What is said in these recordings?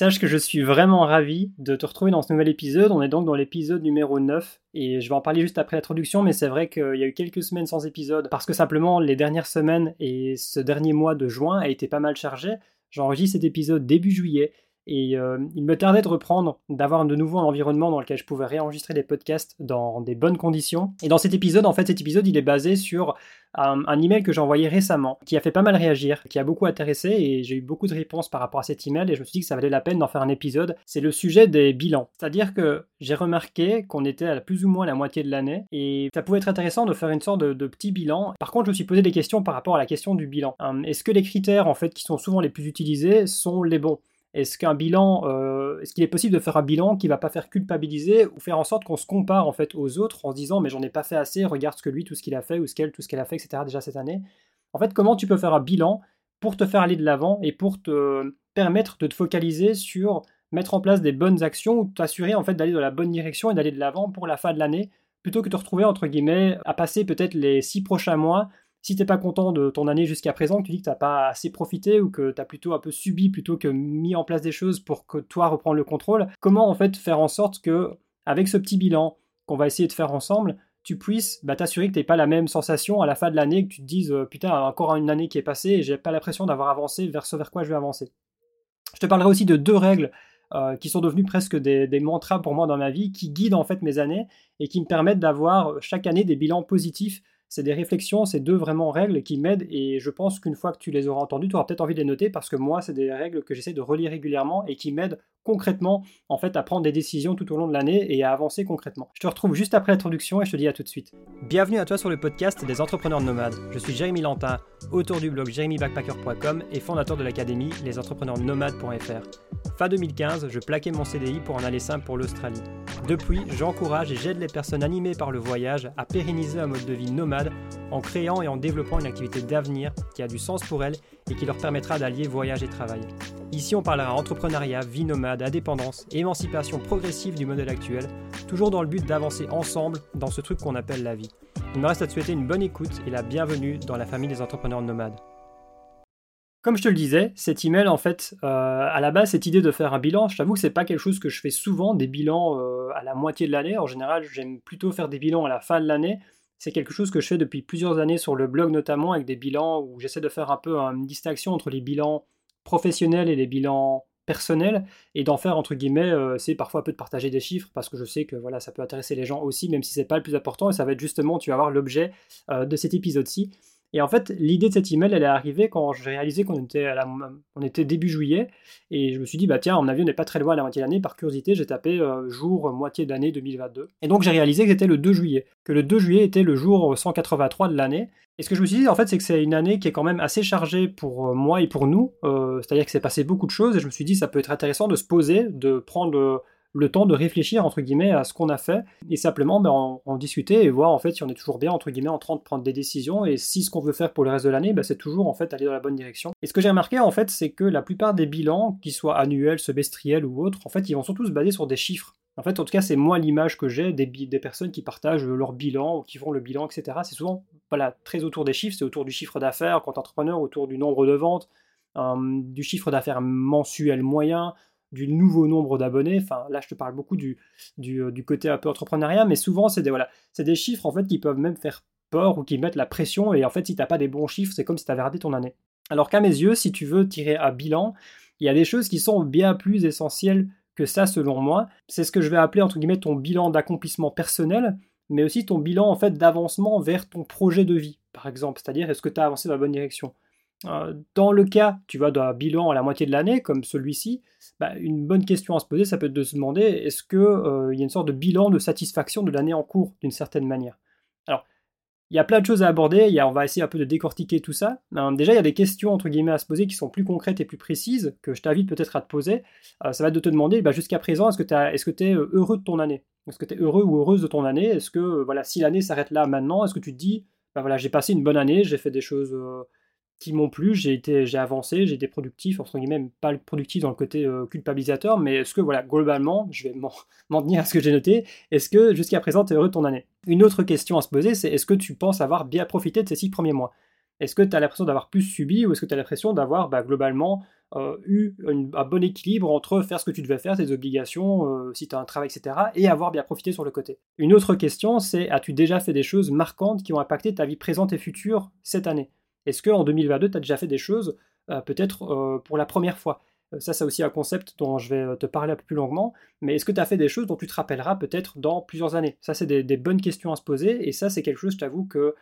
Sache que je suis vraiment ravi de te retrouver dans ce nouvel épisode. On est donc dans l'épisode numéro 9 et je vais en parler juste après l'introduction, mais c'est vrai qu'il y a eu quelques semaines sans épisode parce que simplement les dernières semaines et ce dernier mois de juin a été pas mal chargé. J'enregistre cet épisode début juillet et euh, il me tardait de reprendre, d'avoir de nouveau un environnement dans lequel je pouvais réenregistrer des podcasts dans des bonnes conditions. Et dans cet épisode, en fait, cet épisode, il est basé sur un, email que j'ai envoyé récemment, qui a fait pas mal réagir, qui a beaucoup intéressé, et j'ai eu beaucoup de réponses par rapport à cet email, et je me suis dit que ça valait la peine d'en faire un épisode. C'est le sujet des bilans. C'est-à-dire que j'ai remarqué qu'on était à plus ou moins la moitié de l'année, et ça pouvait être intéressant de faire une sorte de, petit bilan. Par contre, je me suis posé des questions par rapport à la question du bilan. Hum, est-ce que les critères, en fait, qui sont souvent les plus utilisés, sont les bons? Est-ce qu'un bilan, euh, est-ce qu'il est possible de faire un bilan qui va pas faire culpabiliser ou faire en sorte qu'on se compare en fait aux autres en se disant mais j'en ai pas fait assez, regarde ce que lui, tout ce qu'il a fait ou ce qu'elle, tout ce qu'elle a fait, etc. déjà cette année. En fait, comment tu peux faire un bilan pour te faire aller de l'avant et pour te permettre de te focaliser sur mettre en place des bonnes actions ou t'assurer en fait d'aller dans la bonne direction et d'aller de l'avant pour la fin de l'année plutôt que de te retrouver entre guillemets à passer peut-être les six prochains mois si t'es pas content de ton année jusqu'à présent, tu dis que t'as pas assez profité ou que tu as plutôt un peu subi plutôt que mis en place des choses pour que toi reprendre le contrôle, comment en fait faire en sorte que, avec ce petit bilan qu'on va essayer de faire ensemble, tu puisses bah, t'assurer que tu pas la même sensation à la fin de l'année, que tu te dises euh, putain, encore une année qui est passée et j'ai pas l'impression d'avoir avancé vers ce vers quoi je vais avancer. Je te parlerai aussi de deux règles euh, qui sont devenues presque des, des, mantras pour moi dans ma vie, qui guident en fait mes années et qui me permettent d'avoir chaque année des bilans positifs c'est des réflexions, c'est deux vraiment règles qui m'aident et je pense qu'une fois que tu les auras entendues, tu auras peut-être envie de les noter parce que moi, c'est des règles que j'essaie de relire régulièrement et qui m'aident concrètement en fait à prendre des décisions tout au long de l'année et à avancer concrètement. Je te retrouve juste après l'introduction et je te dis à tout de suite. Bienvenue à toi sur le podcast des entrepreneurs nomades. Je suis Jérémy Lantin, auteur du blog jérémybackpacker.com et fondateur de l'académie lesentrepreneursnomades.fr. Fin 2015, je plaquais mon CDI pour en aller simple pour l'Australie. Depuis, j'encourage et j'aide les personnes animées par le voyage à pérenniser un mode de vie nomade en créant et en développant une activité d'avenir qui a du sens pour elles et qui leur permettra d'allier voyage et travail. Ici, on parlera entrepreneuriat, vie nomade, indépendance, émancipation progressive du modèle actuel, toujours dans le but d'avancer ensemble dans ce truc qu'on appelle la vie. Il me reste à te souhaiter une bonne écoute et la bienvenue dans la famille des entrepreneurs nomades. Comme je te le disais, cet email, en fait, euh, à la base, cette idée de faire un bilan, je t'avoue que c'est pas quelque chose que je fais souvent, des bilans euh, à la moitié de l'année. En général, j'aime plutôt faire des bilans à la fin de l'année. C'est quelque chose que je fais depuis plusieurs années sur le blog notamment, avec des bilans où j'essaie de faire un peu une distinction entre les bilans professionnels et les bilans personnels, et d'en faire entre guillemets, euh, c'est parfois un peu de partager des chiffres, parce que je sais que voilà, ça peut intéresser les gens aussi, même si c'est pas le plus important, et ça va être justement, tu vas voir l'objet de cet épisode-ci. Et en fait, l'idée de cet email, elle est arrivée quand j'ai réalisé qu'on était, à la, on était début juillet. Et je me suis dit, bah tiens, mon avis, on n'est pas très loin à la moitié de l'année. Par curiosité, j'ai tapé euh, jour, moitié d'année 2022. Et donc, j'ai réalisé que c'était le 2 juillet. Que le 2 juillet était le jour 183 de l'année. Et ce que je me suis dit, en fait, c'est que c'est une année qui est quand même assez chargée pour euh, moi et pour nous. Euh, c'est-à-dire que c'est passé beaucoup de choses. Et je me suis dit, ça peut être intéressant de se poser, de prendre le temps de réfléchir entre guillemets à ce qu'on a fait et simplement ben, en, discuter et voir en fait si on est toujours bien entre guillemets en train de prendre des décisions et si ce qu'on veut faire pour le reste de l'année ben, c'est toujours en fait aller dans la bonne direction. Et ce que j'ai remarqué en fait c'est que la plupart des bilans, qu'ils soient annuels, semestriels ou autres, en fait ils vont surtout se baser sur des chiffres. En fait, en tout cas, c'est moi l'image que j'ai des, des, personnes qui partagent leur bilan ou qui font le bilan, etc. C'est souvent voilà, très autour des chiffres, c'est autour du chiffre d'affaires, quand entrepreneur, autour du nombre de ventes, euh, du chiffre d'affaires mensuel moyen, du nouveau nombre d'abonnés. Enfin, là, je te parle beaucoup du, du, euh, côté un peu entrepreneuriat, mais souvent, c'est des, voilà, des chiffres en fait qui peuvent même faire peur ou qui mettent la pression. Et en fait, si tu n'as pas des bons chiffres, c'est comme si tu avais raté ton année. Alors qu'à mes yeux, si tu veux tirer un bilan, il y a des choses qui sont bien plus essentielles que ça, selon moi. C'est ce que je vais appeler, entre guillemets, ton bilan d'accomplissement personnel, mais aussi ton bilan, en fait, d'avancement vers ton projet de vie, par exemple. C'est-à-dire, est-ce que tu as avancé dans la bonne direction? Euh, dans le cas, tu vois, d'un bilan à la moitié de l'année, comme celui-ci, bah, une bonne question à se poser, ça peut être de se demander est-ce qu'il euh, y a une sorte de bilan de satisfaction de l'année en cours, d'une certaine manière? Alors, il y a plein de choses à aborder, y on va essayer un peu de décortiquer tout ça. Euh, déjà, il y a des questions, entre guillemets, à se poser qui sont plus concrètes et plus précises, que je t'invite peut-être à te poser. ça va être de te demander, bah, jusqu'à présent, est-ce que tu es heureux de ton année? Est-ce que tu es heureux ou heureuse de ton année? Est-ce que, voilà, si l'année s'arrête là maintenant, est-ce que tu te dis, bah, voilà, j'ai passé une bonne année, j'ai fait des choses qui m'ont plu, j'ai été, j'ai avancé, j'ai été productif, entre guillemets, pas productif dans le côté euh, culpabilisateur, mais est-ce que, voilà, globalement, je vais m'en tenir à ce que j'ai noté, est-ce que jusqu'à présent tu es heureux de ton année? Une autre question à se poser, c'est est-ce que tu penses avoir bien profité de ces six premiers mois? Est-ce que tu as l'impression d'avoir plus subi ou est-ce que tu as l'impression d'avoir bah, globalement euh, eu un bon équilibre entre faire ce que tu devais faire, tes obligations, euh, si tu as un travail, etc., et avoir bien profité sur le côté? Une autre question, c'est as-tu déjà fait des choses marquantes qui ont impacté ta vie présente et future cette année? Est-ce qu'en 2022, tu as déjà fait des choses euh, peut-être pour la première fois? Ça, c'est aussi un concept dont je vais te parler un peu plus longuement. Mais est-ce que tu as fait des choses dont tu te rappelleras peut-être dans plusieurs années? Ça, c'est des, bonnes questions à se poser. Et ça, c'est quelque chose, je t'avoue, que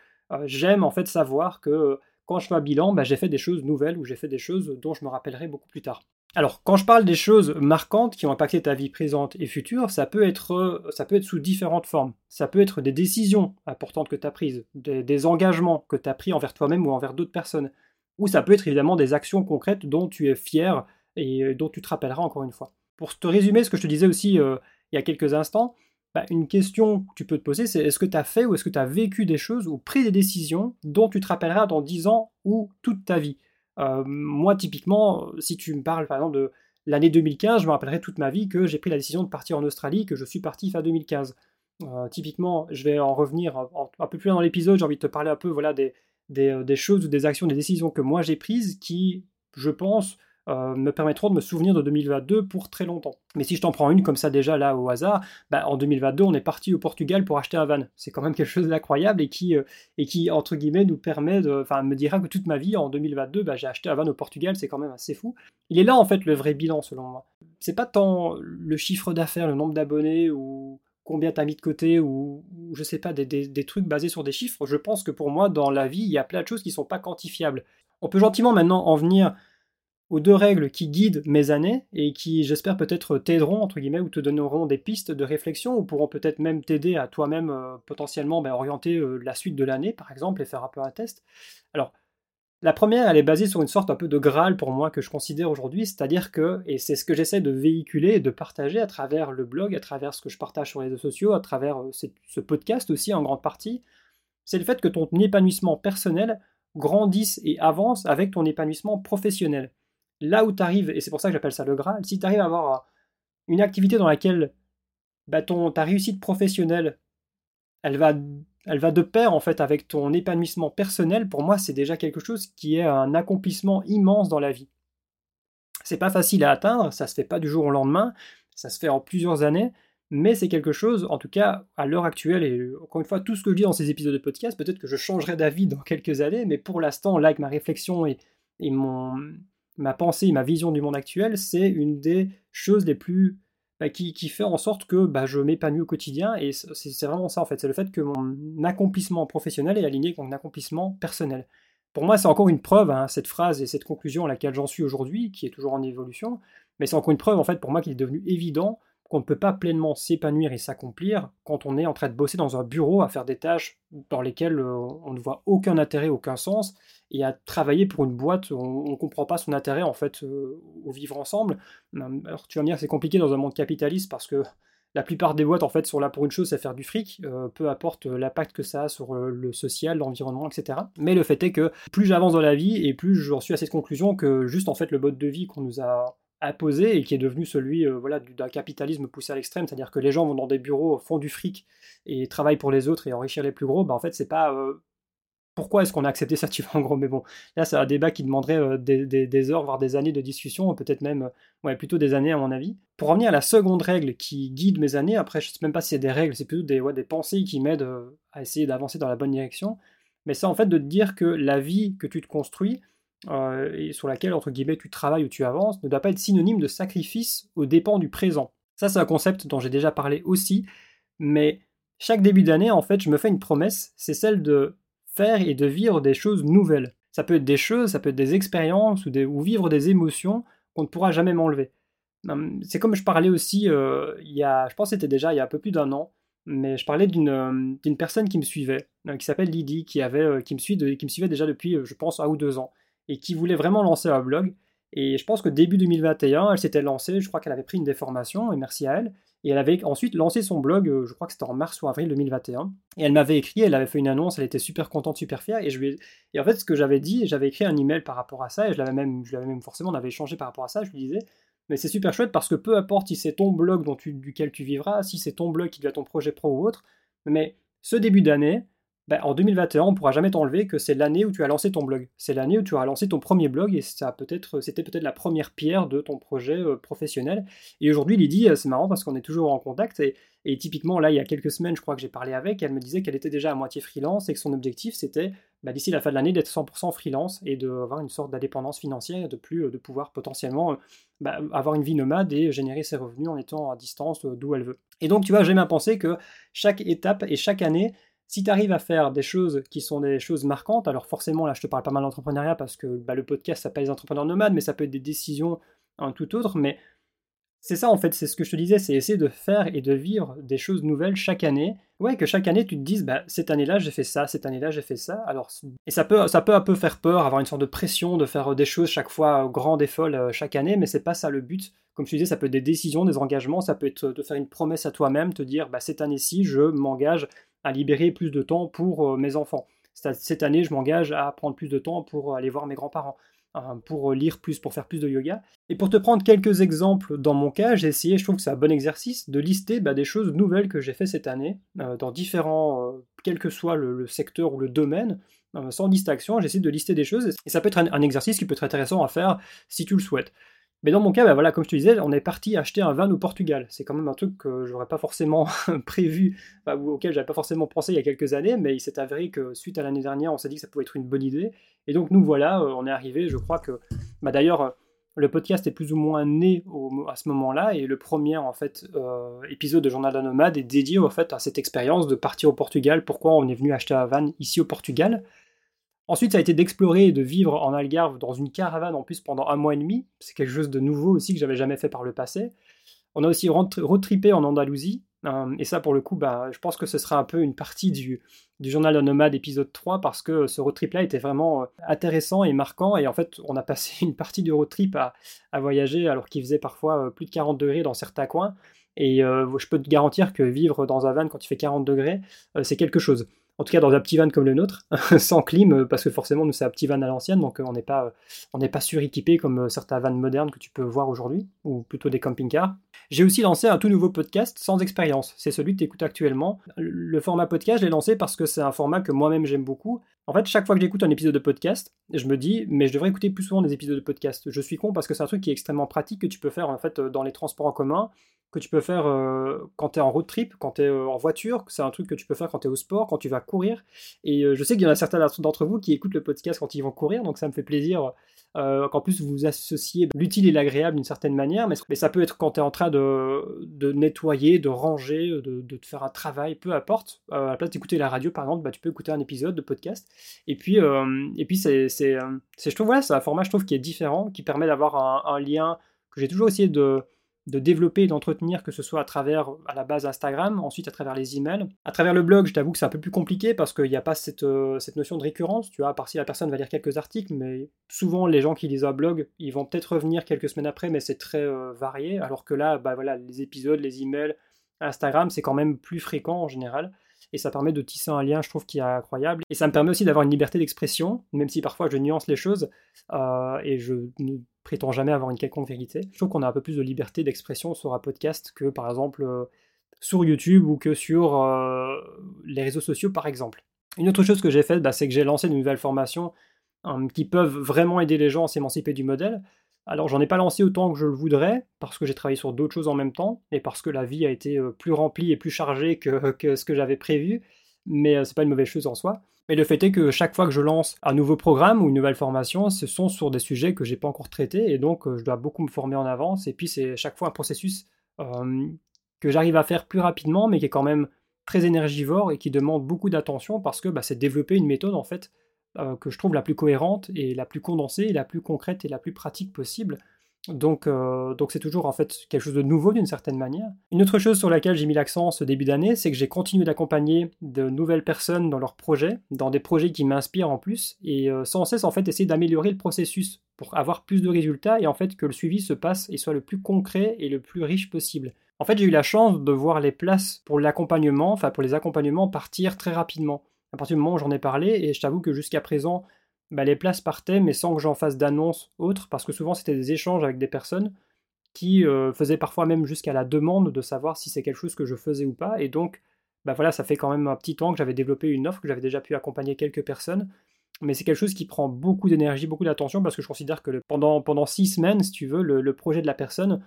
j'aime en fait savoir que quand je fais un bilan, bah, j'ai fait des choses nouvelles ou j'ai fait des choses dont je me rappellerai beaucoup plus tard. Alors, quand je parle des choses marquantes qui ont impacté ta vie présente et future, ça peut être, ça peut être sous différentes formes. Ça peut être des décisions importantes que tu as prises, des, engagements que tu as pris envers toi-même ou envers d'autres personnes. Ou ça peut être évidemment des actions concrètes dont tu es fier et dont tu te rappelleras encore une fois. Pour te résumer ce que je te disais aussi euh, il y a quelques instants, bah, une question que tu peux te poser, c'est est-ce que tu as fait ou est-ce que tu as vécu des choses ou pris des décisions dont tu te rappelleras dans 10 ans ou toute ta vie? Euh, Moi, typiquement, si tu me parles par exemple de l'année 2015, je me rappellerai toute ma vie que j'ai pris la décision de partir en Australie, que je suis parti fin 2015. Euh, typiquement, je vais en revenir un, peu plus loin dans l'épisode, j'ai envie de te parler un peu voilà, des, des, euh, des choses ou des actions, des décisions que moi j'ai prises qui, je pense, euh, me permettront de me souvenir de 2022 pour très longtemps. Mais si je t'en prends une comme ça déjà là au hasard, bah, en 2022 on est parti au Portugal pour acheter un van. C'est quand même quelque chose d'incroyable et qui, euh, et qui entre guillemets nous permet de, enfin me dira que toute ma vie en 2022 bah, j'ai acheté un van au Portugal, c'est quand même assez fou. Il est là en fait le vrai bilan selon moi. C'est pas tant le chiffre d'affaires, le nombre d'abonnés ou combien t'as mis de côté ou, je sais pas des, des, trucs basés sur des chiffres. Je pense que pour moi dans la vie il y a plein de choses qui sont pas quantifiables. On peut gentiment maintenant en venir aux deux règles qui guident mes années et qui, j'espère, peut-être t'aideront, entre guillemets, ou te donneront des pistes de réflexion, ou pourront peut-être même t'aider à toi-même euh, potentiellement ben, orienter euh, la suite de l'année, par exemple, et faire un peu un test. Alors, la première, elle est basée sur une sorte un peu de Graal pour moi que je considère aujourd'hui, c'est-à-dire que, et c'est ce que j'essaie de véhiculer et de partager à travers le blog, à travers ce que je partage sur les réseaux sociaux, à travers euh, ce podcast aussi en grande partie, c'est le fait que ton épanouissement personnel grandisse et avance avec ton épanouissement professionnel là où tu arrives, et c'est pour ça que j'appelle ça le Graal, si tu arrives à avoir une activité dans laquelle bah, ta réussite professionnelle, elle va, de pair en fait avec ton épanouissement personnel, pour moi c'est déjà quelque chose qui est un accomplissement immense dans la vie. C'est pas facile à atteindre, ça se fait pas du jour au lendemain, ça se fait en plusieurs années, mais c'est quelque chose, en tout cas à l'heure actuelle, et encore une fois, tout ce que je dis dans ces épisodes de podcast, peut-être que je changerai d'avis dans quelques années, mais pour l'instant, là, avec ma réflexion et mon, ma pensée, ma vision du monde actuel, c'est une des choses les plus bah, qui, fait en sorte que bah, je m'épanouis au quotidien et c'est vraiment ça en fait, c'est le fait que mon accomplissement professionnel est aligné avec mon accomplissement personnel. Pour moi, c'est encore une preuve, hein, cette phrase et cette conclusion à laquelle j'en suis aujourd'hui, qui est toujours en évolution, mais c'est encore une preuve en fait pour moi qu'il est devenu évident qu'on ne peut pas pleinement s'épanouir et s'accomplir quand on est en train de bosser dans un bureau à faire des tâches dans lesquelles euh, on ne voit aucun intérêt, aucun sens, et à travailler pour une boîte, on ne comprend pas son intérêt en fait euh, au vivre ensemble. Alors tu vas me dire c'est compliqué dans un monde capitaliste parce que la plupart des boîtes en fait sont là pour une chose, c'est faire du fric, euh, peu importe l'impact que ça a sur le social, l'environnement, etc. Mais le fait est que plus j'avance dans la vie et plus j'en suis à cette conclusion que juste en fait le mode de vie qu'on nous a imposé et qui est devenu celui euh, voilà, d'un capitalisme poussé à l'extrême, c'est-à-dire que les gens vont dans des bureaux, font du fric et travaillent pour les autres et enrichir les plus gros, bah en fait c'est pas euh, pourquoi est-ce qu'on a accepté ça, tu vois, en gros, mais bon, là c'est un débat qui demanderait euh, des, heures, voire des années de discussion, peut-être même, ouais, plutôt des années à mon avis. Pour revenir à la seconde règle qui guide mes années, après je sais même pas si c'est des règles, c'est plutôt des, des pensées qui m'aident à essayer d'avancer dans la bonne direction, mais c'est en fait de te dire que la vie que tu te construis, euh, et sur laquelle, entre guillemets, tu travailles ou tu avances, ne doit pas être synonyme de sacrifice aux dépens du présent. Ça, c'est un concept dont j'ai déjà parlé aussi, mais chaque début d'année, en fait, je me fais une promesse, c'est celle de faire et de vivre des choses nouvelles. Ça peut être des choses, ça peut être des expériences ou, vivre des émotions qu'on ne pourra jamais m'enlever. Hum, c'est comme je parlais aussi, euh, il y a, je pense que c'était déjà il y a un peu plus d'un an, mais je parlais d'une euh, personne qui me suivait, qui s'appelle Lydie, qui, avait, qui, me suit qui me suivait déjà depuis, je pense, un ou deux ans et qui voulait vraiment lancer un blog. Et je pense que début 2021, elle s'était lancée, je crois qu'elle avait pris une déformation, et merci à elle. Et elle avait ensuite lancé son blog, euh, je crois que c'était en mars ou avril 2021. Et elle m'avait écrit, elle avait fait une annonce, elle était super contente, super fière. Et, je lui et en fait, ce que j'avais dit, j'avais écrit un email par rapport à ça, et je l'avais même, je l'avais même forcément, on avait échangé par rapport à ça, je lui disais, mais c'est super chouette parce que peu importe si c'est ton blog dont tu, duquel tu vivras, si c'est ton blog qui devient ton projet pro ou autre, mais ce début d'année, bah, en 2021, on pourra jamais t'enlever que c'est l'année où tu as lancé ton blog. C'est l'année où tu as lancé ton premier blog et ça peut-être, c'était peut-être la première pierre de ton projet euh, professionnel. Et aujourd'hui, Lydie, euh, c'est marrant parce qu'on est toujours en contact et, typiquement, là, il y a quelques semaines, je crois que j'ai parlé avec, elle me disait qu'elle était déjà à moitié freelance et que son objectif, c'était bah, d'ici la fin de l'année d'être 100% freelance et d'avoir une sorte d'indépendance financière, de plus euh, de pouvoir potentiellement bah, avoir une vie nomade et générer ses revenus en étant à distance d'où elle veut. Et donc, tu vois, j'aime bien penser que chaque étape et chaque année, si tu arrives à faire des choses qui sont des choses marquantes, alors forcément là je te parle pas mal d'entrepreneuriat parce que bah, le podcast s'appelle les entrepreneurs nomades, mais ça peut être des décisions tout autre, mais c'est ça en fait, c'est ce que je te disais, c'est essayer de faire et de vivre des choses nouvelles chaque année. Ouais, que chaque année tu te dises, bah, cette année-là j'ai fait ça, cette année-là j'ai fait ça. Alors, et ça peut, ça peut un peu faire peur, avoir une sorte de pression de faire des choses chaque fois grandes et folles euh, chaque année, mais c'est pas ça le but. Comme je disais, ça peut être des décisions, des engagements, ça peut être de faire une promesse à toi-même, te dire, bah, cette année-ci je m'engage à libérer plus de temps pour euh, mes enfants. Cette année, je m'engage à prendre plus de temps pour aller voir mes grands-parents, hein, pour lire plus, pour faire plus de yoga. Et pour te prendre quelques exemples, dans mon cas, j'ai essayé, je trouve que c'est un bon exercice, de lister bah, des choses nouvelles que j'ai fait cette année, euh, dans différents, euh, quel que soit le, secteur ou le domaine, sans distinction, j'essaie de lister des choses, et ça peut être un exercice qui peut être intéressant à faire si tu le souhaites. Mais dans mon cas, bah voilà, comme je te disais, on est parti acheter un van au Portugal. C'est quand même un truc que j'aurais pas forcément prévu, ou auquel j'avais pas forcément pensé il y a quelques années, mais il s'est avéré que suite à l'année dernière, on s'est dit que ça pouvait être une bonne idée. Et donc nous voilà, euh, on est arrivé, je crois que, bah d'ailleurs, le podcast est plus ou moins né à ce moment-là, et le premier en fait euh, épisode de Journal d'un nomade est dédié en fait à cette expérience de partir au Portugal. Pourquoi on est venu acheter un van ici au Portugal Ensuite, ça a été d'explorer et de vivre en Algarve dans une caravane en plus pendant un mois et demi. C'est quelque chose de nouveau aussi que j'avais jamais fait par le passé. On a aussi retripé en Andalousie. Euh, et ça, pour le coup, bah, je pense que ce sera un peu une partie du, journal d'un nomade épisode 3 parce que ce road trip là était vraiment euh, intéressant et marquant. Et en fait, on a passé une partie du road trip à, voyager alors qu'il faisait parfois euh, plus de 40 degrés dans certains coins. Et je peux te garantir que vivre dans un van quand il fait 40 degrés, c'est quelque chose en tout cas dans un petit van comme le nôtre, sans clim, euh, parce que forcément nous c'est un petit van à l'ancienne, donc euh, on n'est pas, euh, on n'est pas suréquipé comme certains vannes modernes que tu peux voir aujourd'hui, ou plutôt des camping-cars. J'ai aussi lancé un tout nouveau podcast sans expérience, c'est celui que tu écoutes actuellement. Le format podcast, je l'ai lancé parce que c'est un format que moi-même j'aime beaucoup. En fait, chaque fois que j'écoute un épisode de podcast, je me dis, mais je devrais écouter plus souvent des épisodes de podcast. Je suis con parce que c'est un truc qui est extrêmement pratique que tu peux faire en fait dans les transports en commun, que tu peux faire euh, quand tu es en road trip, quand tu es euh, en voiture, c'est un truc que tu peux faire quand tu es au sport, quand tu vas courir. Et euh, je sais qu'il y en a certains d'entre vous qui écoutent le podcast quand ils vont courir, donc ça me fait plaisir qu'en plus vous associez l'utile et l'agréable d'une certaine manière, mais, ça peut être quand tu es en train de, nettoyer, de ranger, de, te faire un travail, peu importe. à la place d'écouter la radio par exemple, bah, tu peux écouter un épisode de podcast. Et puis, et puis c'est, je trouve, voilà, c'est un format je trouve qui est différent, qui permet d'avoir un, lien que j'ai toujours essayé de développer et d'entretenir, que ce soit à travers, à la base Instagram, ensuite à travers les emails. À travers le blog, je t'avoue que c'est un peu plus compliqué parce qu'il n'y a pas cette, euh, cette, notion de récurrence, tu vois, à part si la personne va lire quelques articles, mais souvent les gens qui lisent un blog, ils vont peut-être revenir quelques semaines après, mais c'est très euh, varié, alors que là, bah voilà, les épisodes, les emails, Instagram, c'est quand même plus fréquent en général et ça permet de tisser un lien, je trouve, qui est incroyable. Et ça me permet aussi d'avoir une liberté d'expression, même si parfois je nuance les choses, euh, et je ne prétends jamais avoir une quelconque vérité. Je trouve qu'on a un peu plus de liberté d'expression sur un podcast que, par exemple, euh, sur YouTube ou que sur euh, les réseaux sociaux, par exemple. Une autre chose que j'ai faite, bah, c'est que j'ai lancé de nouvelles formations qui peuvent vraiment aider les gens à s'émanciper du modèle. Alors j'en ai pas lancé autant que je le voudrais, parce que j'ai travaillé sur d'autres choses en même temps, et parce que la vie a été euh, plus remplie et plus chargée que, ce que j'avais prévu, mais euh, c'est pas une mauvaise chose en soi. Mais le fait est que chaque fois que je lance un nouveau programme ou une nouvelle formation, ce sont sur des sujets que j'ai pas encore traités, et donc euh, je dois beaucoup me former en avance, et puis c'est chaque fois un processus que j'arrive à faire plus rapidement, mais qui est quand même très énergivore et qui demande beaucoup d'attention, parce que bah, c'est développer une méthode en fait euh, que je trouve la plus cohérente et la plus condensée, et la plus concrète et la plus pratique possible. Donc, euh, donc c'est toujours en fait quelque chose de nouveau d'une certaine manière. Une autre chose sur laquelle j'ai mis l'accent ce début d'année, c'est que j'ai continué d'accompagner de nouvelles personnes dans leurs projets, dans des projets qui m'inspirent en plus, et euh, sans cesse en fait essayer d'améliorer le processus pour avoir plus de résultats et en fait que le suivi se passe et soit le plus concret et le plus riche possible. En fait, j'ai eu la chance de voir les places pour l'accompagnement, enfin pour les accompagnements partir très rapidement à partir du moment où j'en ai parlé, et je t'avoue que jusqu'à présent, bah, les places partaient, mais sans que j'en fasse d'annonce autre, parce que souvent c'était des échanges avec des personnes qui euh, faisaient parfois même jusqu'à la demande de savoir si c'est quelque chose que je faisais ou pas, et donc bah voilà, ça fait quand même un petit temps que j'avais développé une offre, que j'avais déjà pu accompagner quelques personnes. Mais c'est quelque chose qui prend beaucoup d'énergie, beaucoup d'attention, parce que je considère que pendant, six semaines, si tu veux, le, projet de la personne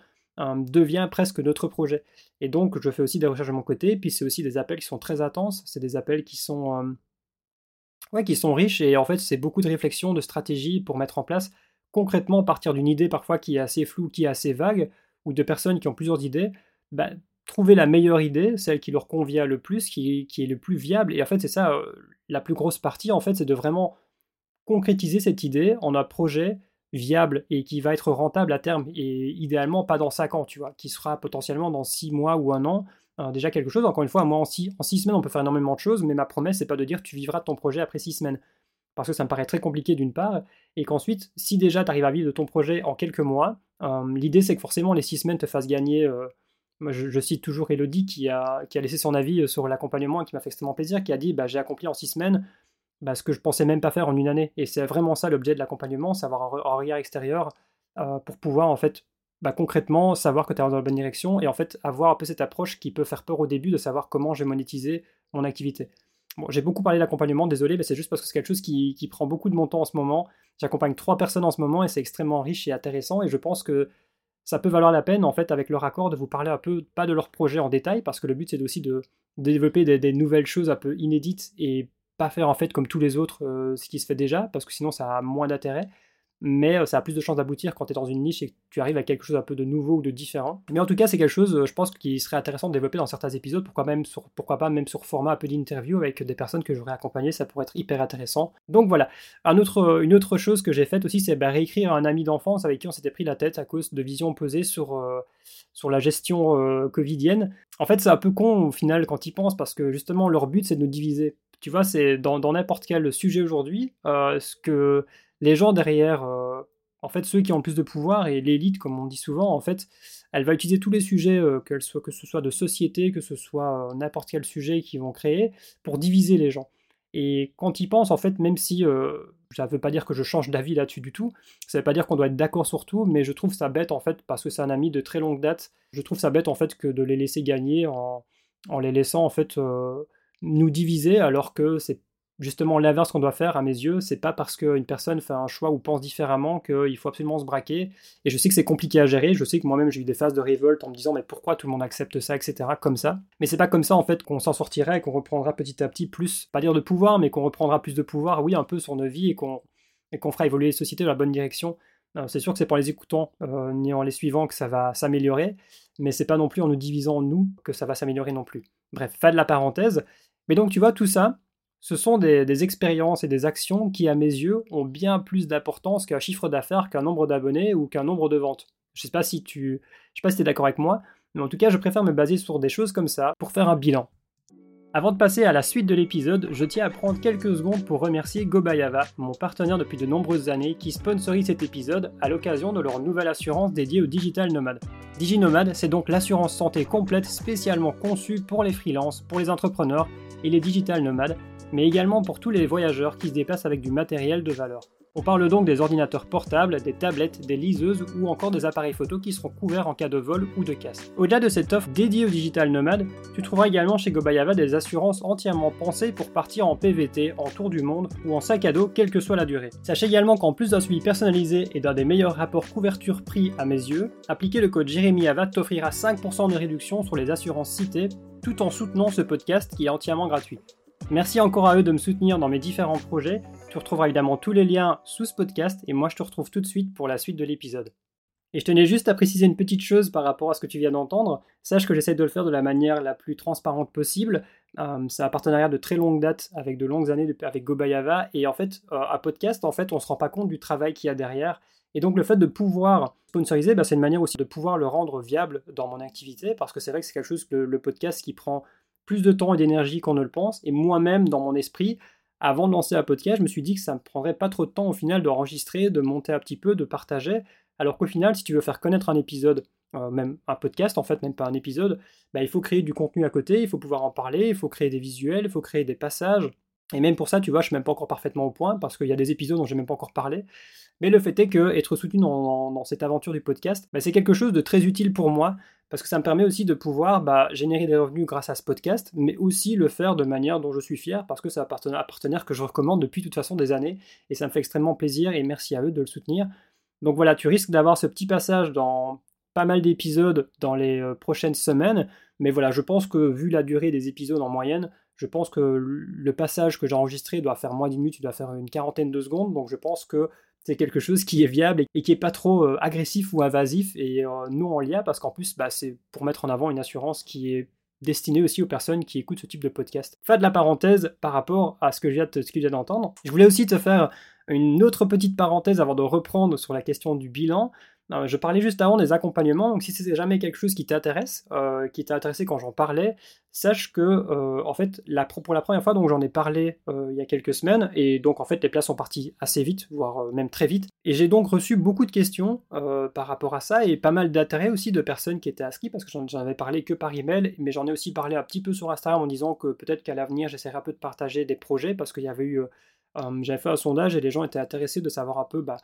devient presque notre projet. Et donc, je fais aussi des recherches de mon côté, puis c'est aussi des appels qui sont très intenses, c'est des appels qui sont, euh, ouais, qui sont riches, et en fait, c'est beaucoup de réflexion, de stratégie pour mettre en place concrètement, partir d'une idée parfois qui est assez floue, qui est assez vague, ou de personnes qui ont plusieurs idées, bah, trouver la meilleure idée, celle qui leur convient le plus, qui, est le plus viable. Et en fait, c'est ça, euh, la plus grosse partie, en fait, c'est de vraiment concrétiser cette idée en un projet viable et qui va être rentable à terme, et idéalement pas dans 5 ans, tu vois, qui sera potentiellement dans 6 mois ou un an, euh, déjà quelque chose. Encore une fois, moi, en 6 en six semaines, on peut faire énormément de choses, mais ma promesse, c'est pas de dire tu vivras ton projet après 6 semaines. Parce que ça me paraît très compliqué d'une part, et qu'ensuite, si déjà tu arrives à vivre de ton projet en quelques mois, euh, l'idée c'est que forcément les 6 semaines te fassent gagner je, cite toujours Elodie qui a, qui a laissé son avis euh, sur l'accompagnement et qui m'a fait extrêmement plaisir, qui a dit bah, J'ai accompli en six semaines bah, ce que je pensais même pas faire en une année. Et c'est vraiment ça l'objet de l'accompagnement, savoir un, regard extérieur euh, pour pouvoir en fait bah, concrètement savoir que tu es dans la bonne direction et en fait avoir un peu cette approche qui peut faire peur au début de savoir comment je vais monétiser mon activité. Bon, j'ai beaucoup parlé d'accompagnement, désolé, mais c'est juste parce que c'est quelque chose qui, prend beaucoup de mon temps en ce moment. J'accompagne trois personnes en ce moment et c'est extrêmement riche et intéressant et je pense que ça peut valoir la peine, en fait, avec leur accord, de vous parler un peu, pas de leur projet en détail, parce que le but, c'est aussi de développer des, nouvelles choses un peu inédites et pas faire, en fait, comme tous les autres, euh, ce qui se fait déjà, parce que sinon, ça a moins d'intérêt mais euh, ça a plus de chances d'aboutir quand tu es dans une niche et que tu arrives à quelque chose un peu de nouveau ou de différent. Mais en tout cas, c'est quelque chose, euh, je pense, qui serait intéressant de développer dans certains épisodes, pourquoi, même pourquoi pas même sur format un peu d'interview avec des personnes que j'aurais accompagnées, ça pourrait être hyper intéressant. Donc voilà. Un autre, une autre chose que j'ai faite aussi, c'est bah, réécrire un ami d'enfance avec qui on s'était pris la tête à cause de visions opposées sur, sur la gestion covidienne. En fait, c'est un peu con au final quand ils pensent, parce que justement, leur but, c'est de nous diviser. Tu vois, c'est dans n'importe quel sujet aujourd'hui, ce que les gens derrière, euh, en fait, ceux qui ont le plus de pouvoir et l'élite, comme on dit souvent, en fait, elle va utiliser tous les sujets, euh, que ce soit de société, que ce soit euh, n'importe quel sujet qu'ils vont créer, pour diviser les gens. Et quand ils pensent, en fait, même si ça ne veut pas dire que je change d'avis là-dessus du tout, ça ne veut pas dire qu'on doit être d'accord sur tout, mais je trouve ça bête, en fait, parce que c'est un ami de très longue date, je trouve ça bête, en fait, que de les laisser gagner en les laissant, en fait, nous diviser, alors que c'est justement l'inverse qu'on doit faire à mes yeux. C'est pas parce qu'une personne fait un choix ou pense différemment qu'il faut absolument se braquer. Et je sais que c'est compliqué à gérer. Je sais que moi-même j'ai eu des phases de révolte en me disant mais pourquoi tout le monde accepte ça, etc. Comme ça. Mais c'est pas comme ça en fait qu'on s'en sortirait et qu'on reprendra petit à petit plus, pas dire de pouvoir, mais qu'on reprendra plus de pouvoir, oui, un peu sur nos vies et qu'on et fera évoluer les sociétés dans la bonne direction. C'est sûr que c'est pour les écoutants euh, ni en les suivant que ça va s'améliorer, mais c'est pas non plus en nous divisant nous que ça va s'améliorer non plus. Bref, fin de la parenthèse. Mais donc tu vois tout ça, ce sont des, expériences et des actions qui, à mes yeux, ont bien plus d'importance qu'un chiffre d'affaires, qu'un nombre d'abonnés ou qu'un nombre de ventes. Je ne sais pas si tu je sais pas si es d'accord avec moi, mais en tout cas, je préfère me baser sur des choses comme ça pour faire un bilan. Avant de passer à la suite de l'épisode, je tiens à prendre quelques secondes pour remercier Gobayava, mon partenaire depuis de nombreuses années, qui sponsorise cet épisode à l'occasion de leur nouvelle assurance dédiée aux digital nomades. DigiNomad, c'est donc l'assurance santé complète spécialement conçue pour les freelances, pour les entrepreneurs et les digital nomades, mais également pour tous les voyageurs qui se déplacent avec du matériel de valeur. On parle donc des ordinateurs portables, des tablettes, des liseuses ou encore des appareils photo qui seront couverts en cas de vol ou de casse. Au-delà de cette offre dédiée aux digital nomades, tu trouveras également chez Gobayava des assurances entièrement pensées pour partir en PVT, en tour du monde ou en sac à dos, quelle que soit la durée. Sache également qu'en plus d'un suivi personnalisé et d'un des meilleurs rapports couverture-prix à mes yeux, appliquer le code JEREMYAVA t'offrira 5% de réduction sur les assurances citées tout en soutenant ce podcast qui est entièrement gratuit. Merci encore à eux de me soutenir dans mes différents projets. Tu retrouveras évidemment tous les liens sous ce podcast et moi je te retrouve tout de suite pour la suite de l'épisode. Et je tenais juste à préciser une petite chose par rapport à ce que tu viens d'entendre. Sache que j'essaie de le faire de la manière la plus transparente possible. Euh, c'est un partenariat de très longue date avec de longues années avec Gobayava. Et en fait, euh, un podcast, en fait, on ne se rend pas compte du travail qu'il y a derrière. Et donc le fait de pouvoir sponsoriser, bah, c'est une manière aussi de pouvoir le rendre viable dans mon activité, parce que c'est vrai que c'est quelque chose que le podcast qui prend plus de temps et d'énergie qu'on ne le pense. Et moi-même, dans mon esprit, avant de lancer un podcast, je me suis dit que ça ne me prendrait pas trop de temps au final d'enregistrer, de monter un petit peu, de partager. Alors qu'au final, si tu veux faire connaître un épisode, euh, même un podcast en fait, même pas un épisode, bah, il faut créer du contenu à côté, il faut pouvoir en parler, il faut créer des visuels, il faut créer des passages. Et même pour ça, tu vois, je suis même pas encore parfaitement au point parce qu'il y a des épisodes dont j'ai même pas encore parlé. Mais le fait est que être soutenu dans, cette aventure du podcast, bah, c'est quelque chose de très utile pour moi parce que ça me permet aussi de pouvoir bah, générer des revenus grâce à ce podcast, mais aussi le faire de manière dont je suis fier, parce que c'est un partenaire que je recommande depuis de toute façon des années, et ça me fait extrêmement plaisir, et merci à eux de le soutenir. Donc voilà, tu risques d'avoir ce petit passage dans pas mal d'épisodes dans les euh, prochaines semaines, mais voilà, je pense que vu la durée des épisodes en moyenne, je pense que le passage que j'ai enregistré doit faire moins d'une minute, il doit faire une quarantaine de secondes, donc je pense que c'est quelque chose qui est viable et qui est pas trop euh, agressif ou invasif, et euh, nous on l'y a parce qu'en plus, bah, c'est pour mettre en avant une assurance qui est destinée aussi aux personnes qui écoutent ce type de podcast. Fin de la parenthèse par rapport à ce que je viens d'entendre. Je voulais aussi te faire une autre petite parenthèse avant de reprendre sur la question du bilan je parlais juste avant des accompagnements, donc si c'est jamais quelque chose qui t'intéresse, euh, qui t'a intéressé quand j'en parlais, sache que euh, en fait, pour la première fois, donc j'en ai parlé euh, il y a quelques semaines, et donc en fait les places sont parties assez vite, voire même très vite, et j'ai donc reçu beaucoup de questions par rapport à ça, et pas mal d'intérêt aussi de personnes qui étaient inscrites, parce que j'en avais parlé que par email, mais j'en ai aussi parlé un petit peu sur Instagram en disant que peut-être qu'à l'avenir j'essaierai un peu de partager des projets, parce qu'il y avait eu, j'avais fait un sondage et les gens étaient intéressés de savoir un peu bah,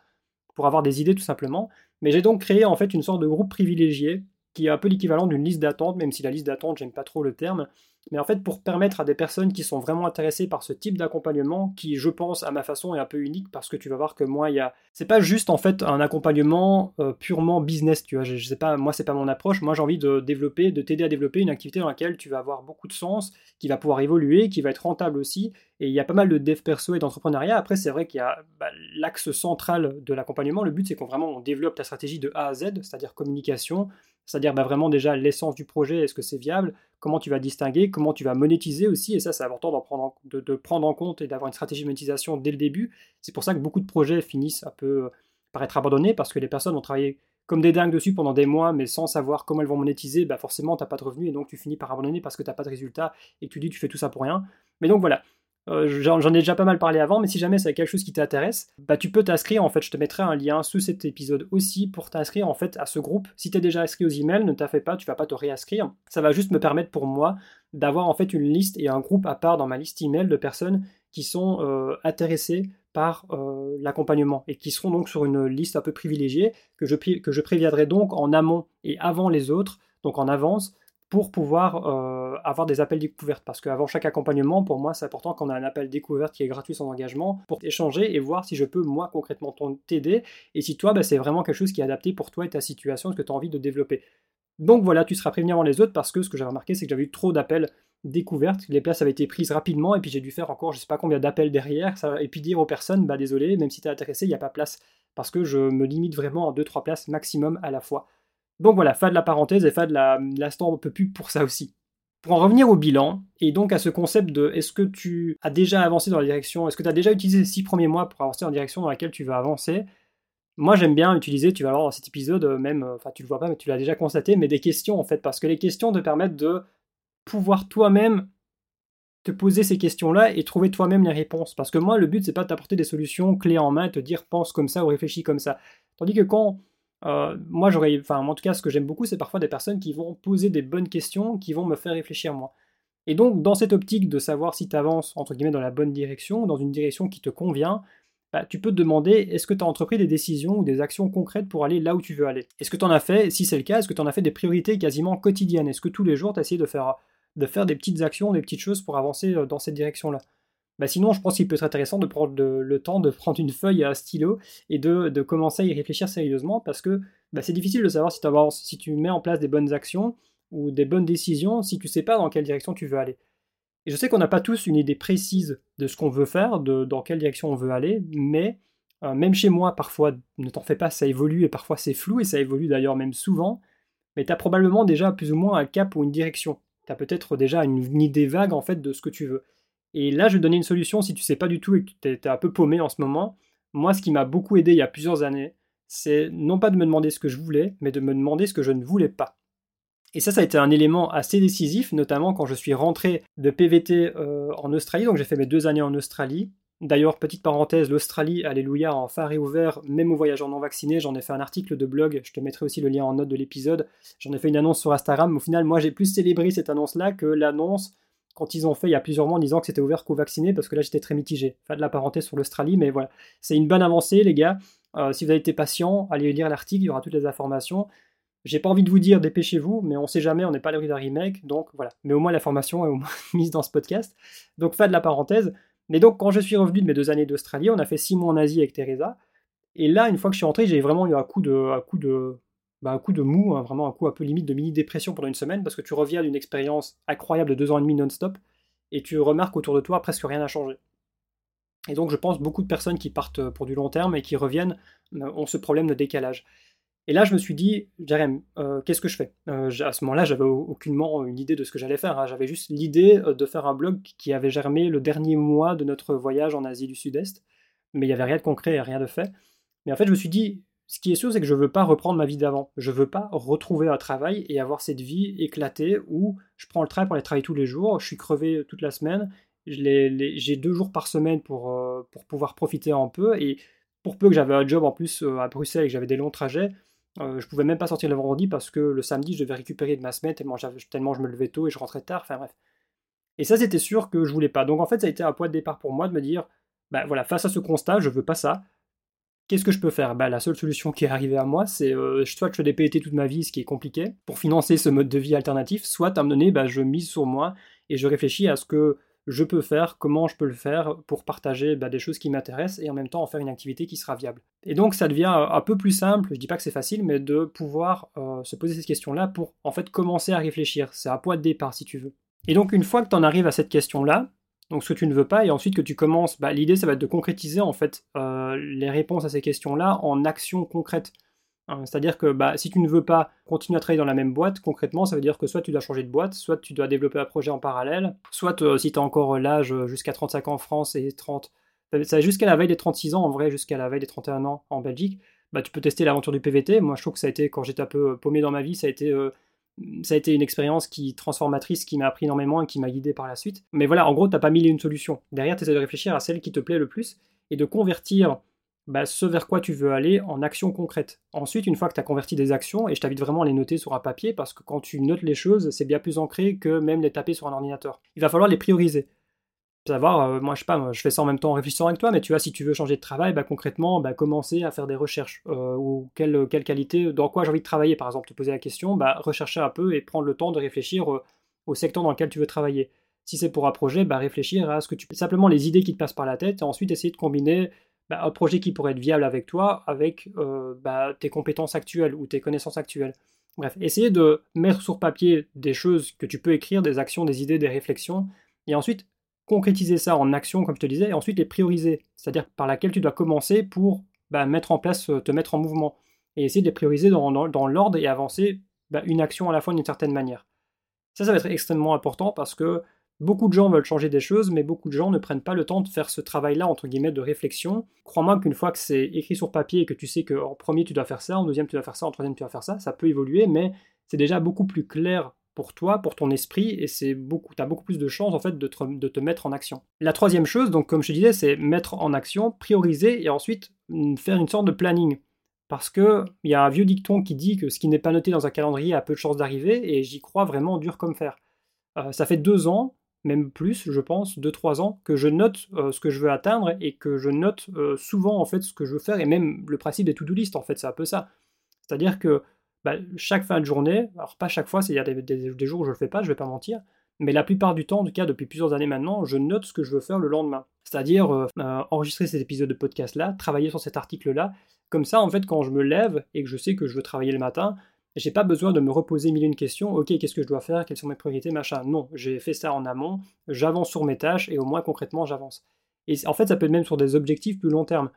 pour avoir des idées tout simplement. Mais j'ai donc créé en fait une sorte de groupe privilégié qui est un peu l'équivalent d'une liste d'attente, même si la liste d'attente, j'aime pas trop le terme, mais en fait pour permettre à des personnes qui sont vraiment intéressées par ce type d'accompagnement, qui je pense à ma façon est un peu unique parce que tu vas voir que moi il y a, c'est pas juste en fait un accompagnement euh, purement business, tu vois, je, sais pas, moi c'est pas mon approche, moi j'ai envie de développer, de t'aider à développer une activité dans laquelle tu vas avoir beaucoup de sens, qui va pouvoir évoluer, qui va être rentable aussi, et il y a pas mal de dev perso et d'entrepreneuriat. Après c'est vrai qu'il y a bah, l'axe central de l'accompagnement, le but c'est qu'on vraiment on développe ta stratégie de A à Z, c'est-à-dire communication, c'est-à-dire bah, vraiment déjà l'essence du projet, est-ce que c'est viable, comment tu vas distinguer, comment tu vas monétiser aussi, et ça c'est important prendre de, prendre en compte et d'avoir une stratégie de monétisation dès le début. C'est pour ça que beaucoup de projets finissent un peu euh, par être abandonnés, parce que les personnes ont travaillé comme des dingues dessus pendant des mois, mais sans savoir comment elles vont monétiser, bah forcément tu n'as pas de revenus, et donc tu finis par abandonner parce que tu n'as pas de résultat, et tu dis tu fais tout ça pour rien. Mais donc voilà, euh, j'en ai déjà pas mal parlé avant, mais si jamais c'est quelque chose qui t'intéresse, bah tu peux t'inscrire. En fait, je te mettrai un lien sous cet épisode aussi pour t'inscrire en fait à ce groupe. Si tu es déjà inscrit aux emails, ne t'en fais pas, tu vas pas te réinscrire. Ça va juste me permettre pour moi d'avoir en fait une liste et un groupe à part dans ma liste email de personnes qui sont euh, intéressées par euh, l'accompagnement et qui seront donc sur une liste un peu privilégiée que je préviendrai donc en amont et avant les autres, donc en avance, pour pouvoir euh, avoir des appels découvertes. Parce qu'avant chaque accompagnement, pour moi, c'est important qu'on ait un appel découverte qui est gratuit sans engagement pour échanger et voir si je peux, moi, concrètement t'aider. Et si toi, bah, c'est vraiment quelque chose qui est adapté pour toi et ta situation, ce que tu as envie de développer. Donc voilà, tu seras prévenu avant les autres parce que ce que j'ai remarqué, c'est que j'avais eu trop d'appels découvertes. Les places avaient été prises rapidement et puis j'ai dû faire encore je sais pas combien d'appels derrière. et puis dire aux personnes, bah désolé, même si tu es intéressé, il n'y a pas place. Parce que je me limite vraiment à 2-3 places maximum à la fois. Donc voilà, fin de la parenthèse et fin de l'instant un peu plus pour ça aussi. Pour en revenir au bilan, et donc à ce concept de est-ce que tu as déjà avancé dans la direction, est-ce que tu as déjà utilisé les six premiers mois pour avancer dans la direction dans laquelle tu vas avancer? Moi j'aime bien utiliser, tu vas voir dans cet épisode, euh, même, euh, enfin tu le vois pas, mais tu l'as déjà constaté, mais des questions en fait, parce que les questions te permettent de pouvoir toi-même te poser ces questions-là et trouver toi-même les réponses. Parce que moi, le but, c'est pas de t'apporter des solutions clés en main, te dire pense comme ça ou réfléchis comme ça. Tandis que quand euh, moi, j'aurais, enfin, en tout cas, ce que j'aime beaucoup, c'est parfois des personnes qui vont poser des bonnes questions, qui vont me faire réfléchir moi. Et donc, dans cette optique de savoir si tu avances, entre guillemets, dans la bonne direction, dans une direction qui te convient, bah, tu peux te demander est-ce que tu as entrepris des décisions ou des actions concrètes pour aller là où tu veux aller? Est-ce que tu en as fait? Si c'est le cas, est-ce que tu en as fait des priorités quasiment quotidiennes? Est-ce que tous les jours, tu as essayé de faire, de faire des petites actions, des petites choses pour avancer euh, dans cette direction-là? Bah sinon, je pense qu'il peut être intéressant de prendre le, temps de prendre une feuille et un stylo et de, commencer à y réfléchir sérieusement parce que bah, c'est difficile de savoir si, si tu mets en place des bonnes actions ou des bonnes décisions si tu sais pas dans quelle direction tu veux aller. Et je sais qu'on n'a pas tous une idée précise de ce qu'on veut faire, de dans quelle direction on veut aller, mais euh, même chez moi, parfois, ne t'en fais pas, ça évolue et parfois c'est flou et ça évolue d'ailleurs même souvent, mais tu as probablement déjà plus ou moins un cap ou une direction. Tu as peut-être déjà une, une idée vague en fait de ce que tu veux. Et là, je vais donner une solution si tu sais pas du tout et que tu es, un peu paumé en ce moment. Moi, ce qui m'a beaucoup aidé il y a plusieurs années, c'est non pas de me demander ce que je voulais, mais de me demander ce que je ne voulais pas. Et ça, ça a été un élément assez décisif, notamment quand je suis rentré de PVT euh, en Australie. Donc j'ai fait mes deux années en Australie. D'ailleurs, petite parenthèse, l'Australie, alléluia, en phare et ouvert, même aux voyageurs non vaccinés. J'en ai fait un article de blog, je te mettrai aussi le lien en note de l'épisode. J'en ai fait une annonce sur Instagram. Au final, moi, j'ai plus célébré cette annonce-là que l'annonce quand ils ont fait il y a plusieurs mois en disant que c'était ouvert qu'aux vaccinés, parce que là j'étais très mitigé. Pas de la parenthèse sur l'Australie, mais voilà. C'est une bonne avancée, les gars. Euh, si vous avez été patient, allez lire l'article, il y aura toutes les informations. J'ai pas envie de vous dire dépêchez-vous, mais on sait jamais, on n'est pas à l'abri d'un remake, donc voilà. Mais au moins la formation est mise dans ce podcast. Donc fin de la parenthèse. Mais donc quand je suis revenu de mes deux années d'Australie, on a fait six mois en Asie avec Teresa. Et là, une fois que je suis rentré, j'ai vraiment eu un coup de, bah, un coup de mou, hein, vraiment un coup un peu limite de mini-dépression pendant une semaine, parce que tu reviens d'une expérience incroyable de deux ans et demi non-stop, et tu remarques autour de toi presque rien n'a changé. Et donc je pense beaucoup de personnes qui partent pour du long terme et qui reviennent euh, ont ce problème de décalage. Et là, je me suis dit, Jérém, euh, qu'est-ce que je fais? Euh, À ce moment-là, j'avais aucunement une idée de ce que j'allais faire. Hein. J'avais juste l'idée de faire un blog qui avait germé le dernier mois de notre voyage en Asie du Sud-Est, mais il n'y avait rien de concret et rien de fait. Mais en fait, je me suis dit, ce qui est sûr, c'est que je ne veux pas reprendre ma vie d'avant. Je ne veux pas retrouver un travail et avoir cette vie éclatée où je prends le train pour aller travailler tous les jours, je suis crevé toute la semaine, j'ai deux jours par semaine pour, euh, pour pouvoir profiter un peu. Et pour peu que j'avais un job en plus euh, à Bruxelles et que j'avais des longs trajets, euh, je pouvais même pas sortir le vendredi parce que le samedi, je devais récupérer de ma semaine tellement, tellement je me levais tôt et je rentrais tard. Enfin bref. Et ça, c'était sûr que je voulais pas. Donc en fait, ça a été un point de départ pour moi de me dire, bah voilà, face à ce constat, je veux pas ça. Qu'est-ce que je peux faire? Bah, La seule solution qui est arrivée à moi, c'est euh, soit je fais des PET toute ma vie, ce qui est compliqué, pour financer ce mode de vie alternatif, soit à un moment donné, bah, je mise sur moi et je réfléchis à ce que je peux faire, comment je peux le faire pour partager bah, des choses qui m'intéressent et en même temps en faire une activité qui sera viable. Et donc ça devient un peu plus simple, je dis pas que c'est facile, mais de pouvoir euh, se poser cette question-là pour en fait commencer à réfléchir. C'est un point de départ si tu veux. Et donc une fois que tu en arrives à cette question-là, donc ce que tu ne veux pas, et ensuite que tu commences, bah, l'idée ça va être de concrétiser en fait euh, les réponses à ces questions-là en actions concrètes. Hein, c'est-à-dire que bah, si tu ne veux pas continuer à travailler dans la même boîte, concrètement, ça veut dire que soit tu dois changer de boîte, soit tu dois développer un projet en parallèle, soit euh, si tu as encore l'âge euh, jusqu'à 35 ans en France et 30, jusqu'à la veille des 36 ans, en vrai, jusqu'à la veille des 31 ans en Belgique, bah, tu peux tester l'aventure du PVT. Moi, je trouve que ça a été, quand j'étais un peu paumé dans ma vie, ça a été ça a été une expérience qui transformatrice qui m'a appris énormément et qui m'a guidé par la suite. Mais voilà, en gros, t'as pas mille une solutions. Derrière, tu essaies de réfléchir à celle qui te plaît le plus et de convertir bah, ce vers quoi tu veux aller en actions concrètes. Ensuite, une fois que tu as converti des actions, et je t'invite vraiment à les noter sur un papier, parce que quand tu notes les choses, c'est bien plus ancré que même les taper sur un ordinateur. Il va falloir les prioriser savoir, euh, moi je sais pas, je fais ça en même temps en réfléchissant avec toi, mais tu vois, si tu veux changer de travail, bah, concrètement, bah, commencer à faire des recherches, euh, ou quelle, quelle, qualité, dans quoi j'ai envie de travailler, par exemple, te poser la question, bah, rechercher un peu et prendre le temps de réfléchir euh, au secteur dans lequel tu veux travailler. Si c'est pour un projet, bah, réfléchir à ce que tu simplement les idées qui te passent par la tête, et ensuite essayer de combiner bah, un projet qui pourrait être viable avec toi, avec bah, tes compétences actuelles ou tes connaissances actuelles. Bref, essayer de mettre sur papier des choses que tu peux écrire, des actions, des idées, des réflexions, et ensuite concrétiser ça en action, comme je te disais, et ensuite les prioriser, c'est-à-dire par laquelle tu dois commencer pour bah, mettre en place, euh, te mettre en mouvement, et essayer de les prioriser dans, l'ordre et avancer bah, une action à la fois d'une certaine manière. Ça, ça va être extrêmement important parce que beaucoup de gens veulent changer des choses, mais beaucoup de gens ne prennent pas le temps de faire ce travail-là, entre guillemets, de réflexion. Crois-moi qu'une fois que c'est écrit sur papier et que tu sais qu'en premier tu dois faire ça, en deuxième tu dois faire ça, en troisième tu dois faire ça, ça peut évoluer, mais c'est déjà beaucoup plus clair pour toi, pour ton esprit, et c'est beaucoup, tu as beaucoup plus de chances en fait de te, mettre en action. La troisième chose, donc comme je te disais, c'est mettre en action, prioriser et ensuite mm, faire une sorte de planning. Parce que il y a un vieux dicton qui dit que ce qui n'est pas noté dans un calendrier a peu de chances d'arriver, et j'y crois vraiment dur comme fer. Euh, ça fait deux ans, même plus, je pense, deux trois ans, que je note euh, ce que je veux atteindre et que je note euh, souvent en fait ce que je veux faire et même le principe des to-do list en fait, c'est un peu ça. C'est-à-dire que bah, chaque fin de journée, alors pas chaque fois, il y a des, jours où je ne le fais pas, je vais pas mentir, mais la plupart du temps, en tout cas depuis plusieurs années maintenant, je note ce que je veux faire le lendemain. C'est-à-dire euh, euh, enregistrer cet épisode de podcast-là, travailler sur cet article-là. Comme ça, en fait, quand je me lève et que je sais que je veux travailler le matin, j'ai pas besoin de me reposer mille et une questions. Ok, qu'est-ce que je dois faire? Quelles sont mes priorités? Machin. Non, j'ai fait ça en amont, j'avance sur mes tâches et au moins concrètement, j'avance. Et en fait, ça peut être même sur des objectifs plus long terme.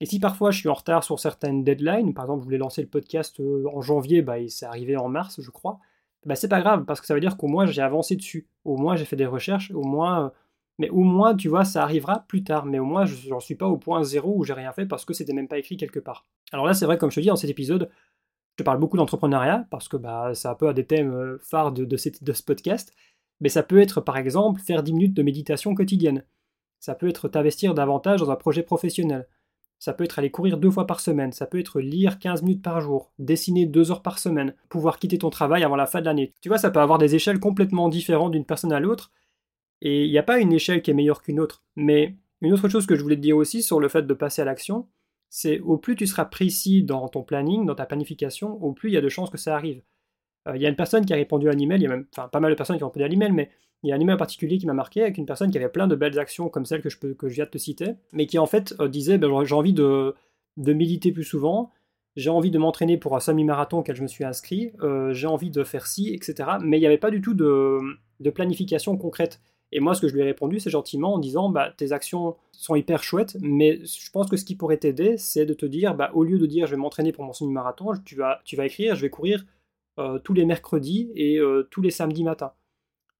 Et si parfois je suis en retard sur certaines deadlines, par exemple je voulais lancer le podcast euh, en janvier, bah, c'est arrivé en mars je crois, bah, c'est pas grave parce que ça veut dire qu'au moins j'ai avancé dessus, au moins j'ai fait des recherches, au moins... Euh, mais au moins, tu vois, ça arrivera plus tard. Mais au moins, je n'en suis pas au point zéro où j'ai rien fait parce que c'était même pas écrit quelque part. Alors là, c'est vrai, comme je te dis, dans cet épisode, je te parle beaucoup d'entrepreneuriat parce que bah, c'est un peu un des thèmes euh, phares de, de, de ce podcast. Mais ça peut être, par exemple, faire 10 minutes de méditation quotidienne. Ça peut être t'investir davantage dans un projet professionnel. Ça peut être aller courir deux fois par semaine, ça peut être lire 15 minutes par jour, dessiner deux heures par semaine, pouvoir quitter ton travail avant la fin de l'année. Tu vois, ça peut avoir des échelles complètement différentes d'une personne à l'autre, et il n'y a pas une échelle qui est meilleure qu'une autre. Mais une autre chose que je voulais te dire aussi sur le fait de passer à l'action, c'est au plus tu seras précis dans ton planning, dans ta planification, au plus il y a de chances que ça arrive. Euh, il y a une personne qui a répondu à l'email, il y a même, enfin pas mal de personnes qui ont répondu à l'email, mais il y a un email en particulier qui m'a marqué avec une personne qui avait plein de belles actions comme celle que je, peux, que je viens de te citer, mais qui en fait euh, disait ben, j'ai envie de, de méditer plus souvent, j'ai envie de m'entraîner pour un semi-marathon auquel je me suis inscrit, euh, j'ai envie de faire ci, etc. Mais il n'y avait pas du tout de, de, planification concrète. Et moi, ce que je lui ai répondu, c'est gentiment en disant bah, tes actions sont hyper chouettes, mais je pense que ce qui pourrait t'aider, c'est de te dire bah, au lieu de dire je vais m'entraîner pour mon semi-marathon, tu vas, tu vas écrire je vais courir euh, tous les mercredis et tous les samedis matins.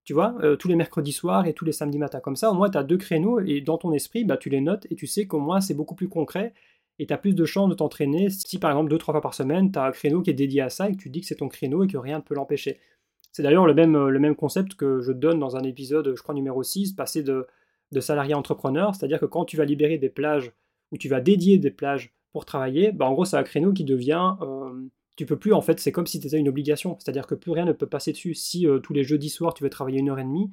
Tu vois, tous les mercredis soirs et tous les samedis matins. Comme ça, au moins, tu as deux créneaux et dans ton esprit, bah, tu les notes et tu sais qu'au moins, c'est beaucoup plus concret et tu as plus de chances de t'entraîner si par exemple deux trois fois par semaine, tu as un créneau qui est dédié à ça et que tu dis que c'est ton créneau et que rien ne peut l'empêcher. C'est d'ailleurs le même, même concept que je donne dans un épisode, je crois numéro 6, passer de, salarié à entrepreneur, c'est-à-dire que quand tu vas libérer des plages ou tu vas dédier des plages pour travailler, bah en gros c'est un créneau qui devient... Euh, tu peux plus en fait, c'est comme si tu étais une obligation, c'est-à-dire que plus rien ne peut passer dessus. Si euh, tous les jeudis soirs tu veux travailler une heure et demie,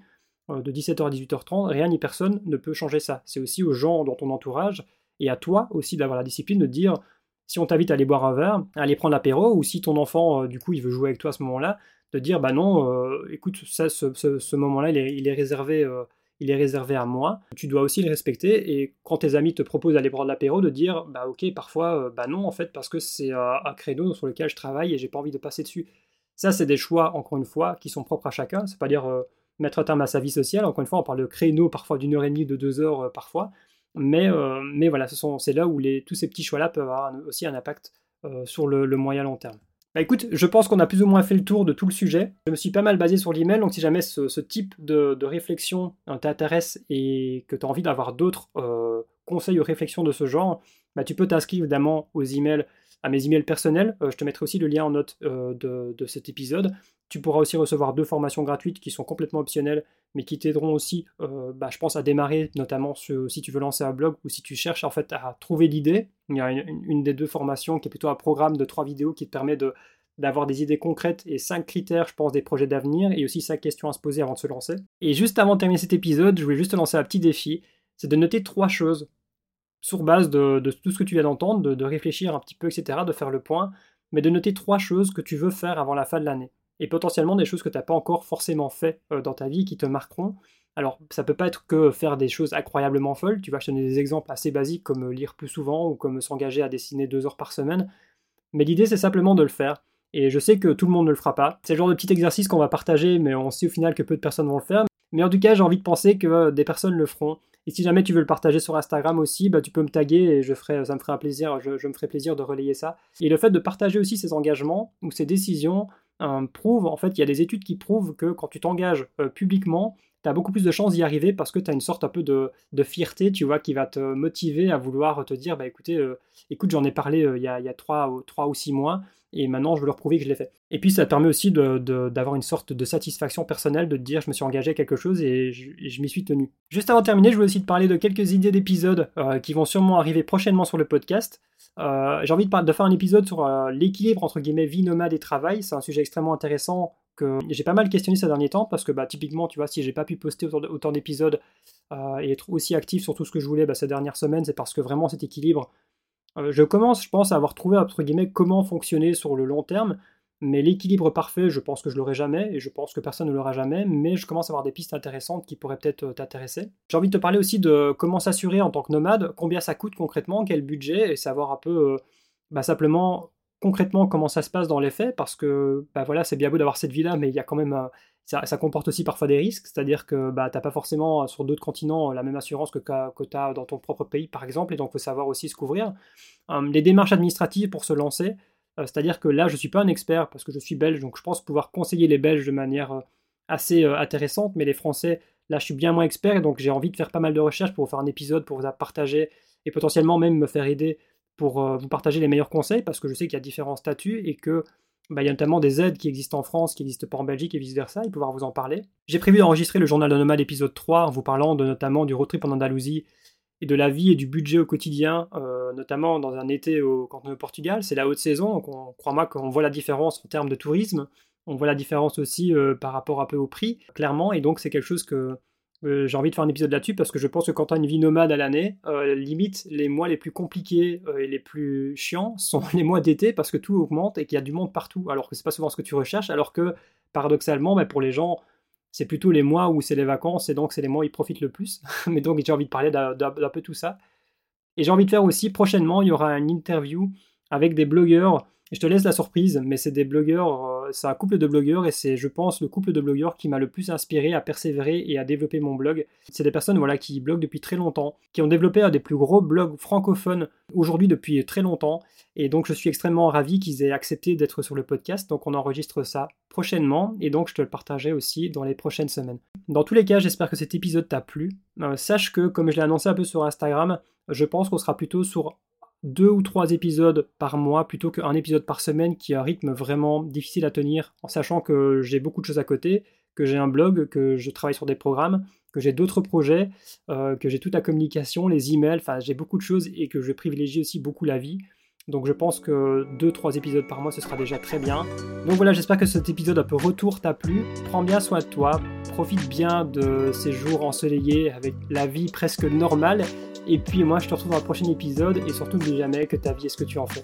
euh, de 17h à 18h30, rien ni personne ne peut changer ça. C'est aussi aux gens dans ton entourage et à toi aussi d'avoir la discipline de dire si on t'invite à aller boire un verre, à aller prendre l'apéro, ou si ton enfant, euh, du coup, il veut jouer avec toi à ce moment-là, de dire bah non, écoute, ça, ce, moment-là, il est, réservé. Euh, il est réservé à moi, tu dois aussi le respecter et quand tes amis te proposent d'aller prendre l'apéro, de dire bah ok parfois bah non en fait parce que c'est un créneau sur lequel je travaille et j'ai pas envie de passer dessus. Ça c'est des choix encore une fois qui sont propres à chacun, c'est pas dire mettre un terme à sa vie sociale, encore une fois on parle de créneau parfois d'une heure et demie, de deux heures parfois, mais, euh, voilà, c'est là où tous ces petits choix-là peuvent avoir aussi un impact euh, sur le, moyen long terme. Bah écoute, je pense qu'on a plus ou moins fait le tour de tout le sujet. Je me suis pas mal basé sur l'email, donc si jamais ce, type de, réflexion euh, t'intéresse et que tu as envie d'avoir d'autres conseils ou réflexions de ce genre, bah tu peux t'inscrire évidemment aux emails à mes emails personnels. je te mettrai aussi le lien en note de, de, cet épisode. Tu pourras aussi recevoir deux formations gratuites qui sont complètement optionnelles, mais qui t'aideront aussi, euh, bah, je pense, à démarrer, notamment si tu veux lancer un blog ou si tu cherches en fait à trouver l'idée. Il y a une, des deux formations qui est plutôt un programme de trois vidéos qui te permet d'avoir des idées concrètes et cinq critères, je pense, des projets d'avenir et aussi cinq questions à se poser avant de se lancer. Et juste avant de terminer cet épisode, je voulais juste te lancer un petit défi, c'est de noter trois choses sur base de, tout ce que tu viens d'entendre, de, réfléchir un petit peu, etc., de faire le point, mais de noter trois choses que tu veux faire avant la fin de l'année et potentiellement des choses que tu n'as pas encore forcément fait euh, dans ta vie qui te marqueront. Alors, ça peut pas être que faire des choses incroyablement folles. Tu vas je donner des exemples assez basiques comme lire plus souvent ou comme s'engager à dessiner deux heures par semaine. Mais l'idée, c'est simplement de le faire. Et je sais que tout le monde ne le fera pas. C'est le genre de petit exercice qu'on va partager, mais on sait au final que peu de personnes vont le faire. Mais en tout cas, j'ai envie de penser que euh, des personnes le feront. Et si jamais tu veux le partager sur Instagram aussi, bah, tu peux me taguer et je ferai, ça me ferait un plaisir, je, me ferai plaisir de relayer ça. Et le fait de partager aussi ces engagements ou ces décisions, prouve, en fait, il y a des études qui prouvent que quand tu t'engages euh, publiquement, tu as beaucoup plus de chances d'y arriver parce que tu as une sorte un peu de, fierté, tu vois, qui va te motiver à vouloir te dire, bah écoutez, euh, écoute, j'en ai parlé euh, il y a, 3, ou 6 mois, et maintenant je veux leur prouver que je l'ai fait. Et puis ça permet aussi d'avoir une sorte de satisfaction personnelle, de te dire, je me suis engagé à quelque chose et je, m'y suis tenu. Juste avant de terminer, je voulais aussi te parler de quelques idées d'épisodes qui vont sûrement arriver prochainement sur le podcast. Euh, j'ai envie de, faire un épisode sur euh, l'équilibre entre guillemets vie nomade et travail. C'est un sujet extrêmement intéressant que j'ai pas mal questionné ces derniers temps parce que bah, typiquement, tu vois, si j'ai pas pu poster autant, d'épisodes euh, et être aussi actif sur tout ce que je voulais bah, ces dernières semaines, c'est parce que vraiment cet équilibre, je commence, je pense, à avoir trouvé entre guillemets comment fonctionner sur le long terme. Mais l'équilibre parfait, je pense que je l'aurai jamais, et je pense que personne ne l'aura jamais, mais je commence à avoir des pistes intéressantes qui pourraient peut-être euh, t'intéresser. J'ai envie de te parler aussi de comment s'assurer en tant que nomade, combien ça coûte concrètement, quel budget, et savoir un peu euh, bah, simplement concrètement comment ça se passe dans les faits, parce que bah, voilà, c'est bien beau d'avoir cette vie-là, mais il y a quand même ça, comporte aussi parfois des risques, c'est-à-dire que bah, tu n'as pas forcément sur d'autres continents la même assurance que, que tu as dans ton propre pays, par exemple, et donc il faut savoir aussi se couvrir. Hum, les démarches administratives pour se lancer, euh, c'est-à-dire que là, je ne suis pas un expert parce que je suis belge, donc je pense pouvoir conseiller les Belges de manière euh, assez euh, intéressante, mais les Français, là, je suis bien moins expert, donc j'ai envie de faire pas mal de recherches pour vous faire un épisode, pour vous partager et potentiellement même me faire aider pour vous partager les meilleurs conseils, parce que je sais qu'il y a différents statuts et que bah, il y a notamment des aides qui existent en France, qui n'existent pas en Belgique et vice-versa, et pouvoir vous en parler. J'ai prévu d'enregistrer le journal nomade épisode 3 en vous parlant notamment du road trip en Andalousie et de la vie et du budget au quotidien, euh, notamment dans un été au, quand on Portugal. C'est la haute saison, donc on croit moi qu'on voit la différence en termes de tourisme. On voit la différence aussi euh, par rapport un peu au prix, clairement, et donc c'est quelque chose que Euh, j'ai envie de faire un épisode là-dessus parce que je pense que quand tu as une vie nomade à l'année, euh, limite les mois les plus compliqués euh, et les plus chiants sont les mois d'été parce que tout augmente et qu'il y a du monde partout. Alors que c'est pas souvent ce que tu recherches. Alors que paradoxalement, bah, pour les gens, c'est plutôt les mois où c'est les vacances et donc c'est les mois où ils profitent le plus. Mais donc j'ai envie de parler d'un peu tout ça. Et j'ai envie de faire aussi prochainement, il y aura une interview avec des blogueurs je te laisse la surprise, mais c'est des blogueurs, c'est un couple de blogueurs et c'est, je pense, le couple de blogueurs qui m'a le plus inspiré à persévérer et à développer mon blog. C'est des personnes voilà, qui bloguent depuis très longtemps, qui ont développé un des plus gros blogs francophones aujourd'hui depuis très longtemps. Et donc, je suis extrêmement ravi qu'ils aient accepté d'être sur le podcast. Donc, on enregistre ça prochainement et donc je te le partagerai aussi dans les prochaines semaines. Dans tous les cas, j'espère que cet épisode t'a plu. Euh, sache que, comme je l'ai annoncé un peu sur Instagram, je pense qu'on sera plutôt sur deux ou trois épisodes par mois plutôt qu'un épisode par semaine qui a un rythme vraiment difficile à tenir en sachant que j'ai beaucoup de choses à côté, que j'ai un blog, que je travaille sur des programmes, que j'ai d'autres projets, euh, que j'ai toute la communication, les emails, enfin j'ai beaucoup de choses et que je privilégie aussi beaucoup la vie. Donc je pense que 2-3 épisodes par mois ce sera déjà très bien. Donc voilà, j'espère que cet épisode un peu retour t'a plu. Prends bien soin de toi, profite bien de ces jours ensoleillés avec la vie presque normale et puis moi, je te retrouve dans le prochain épisode et surtout n'oublie jamais que ta vie est ce que tu en fais.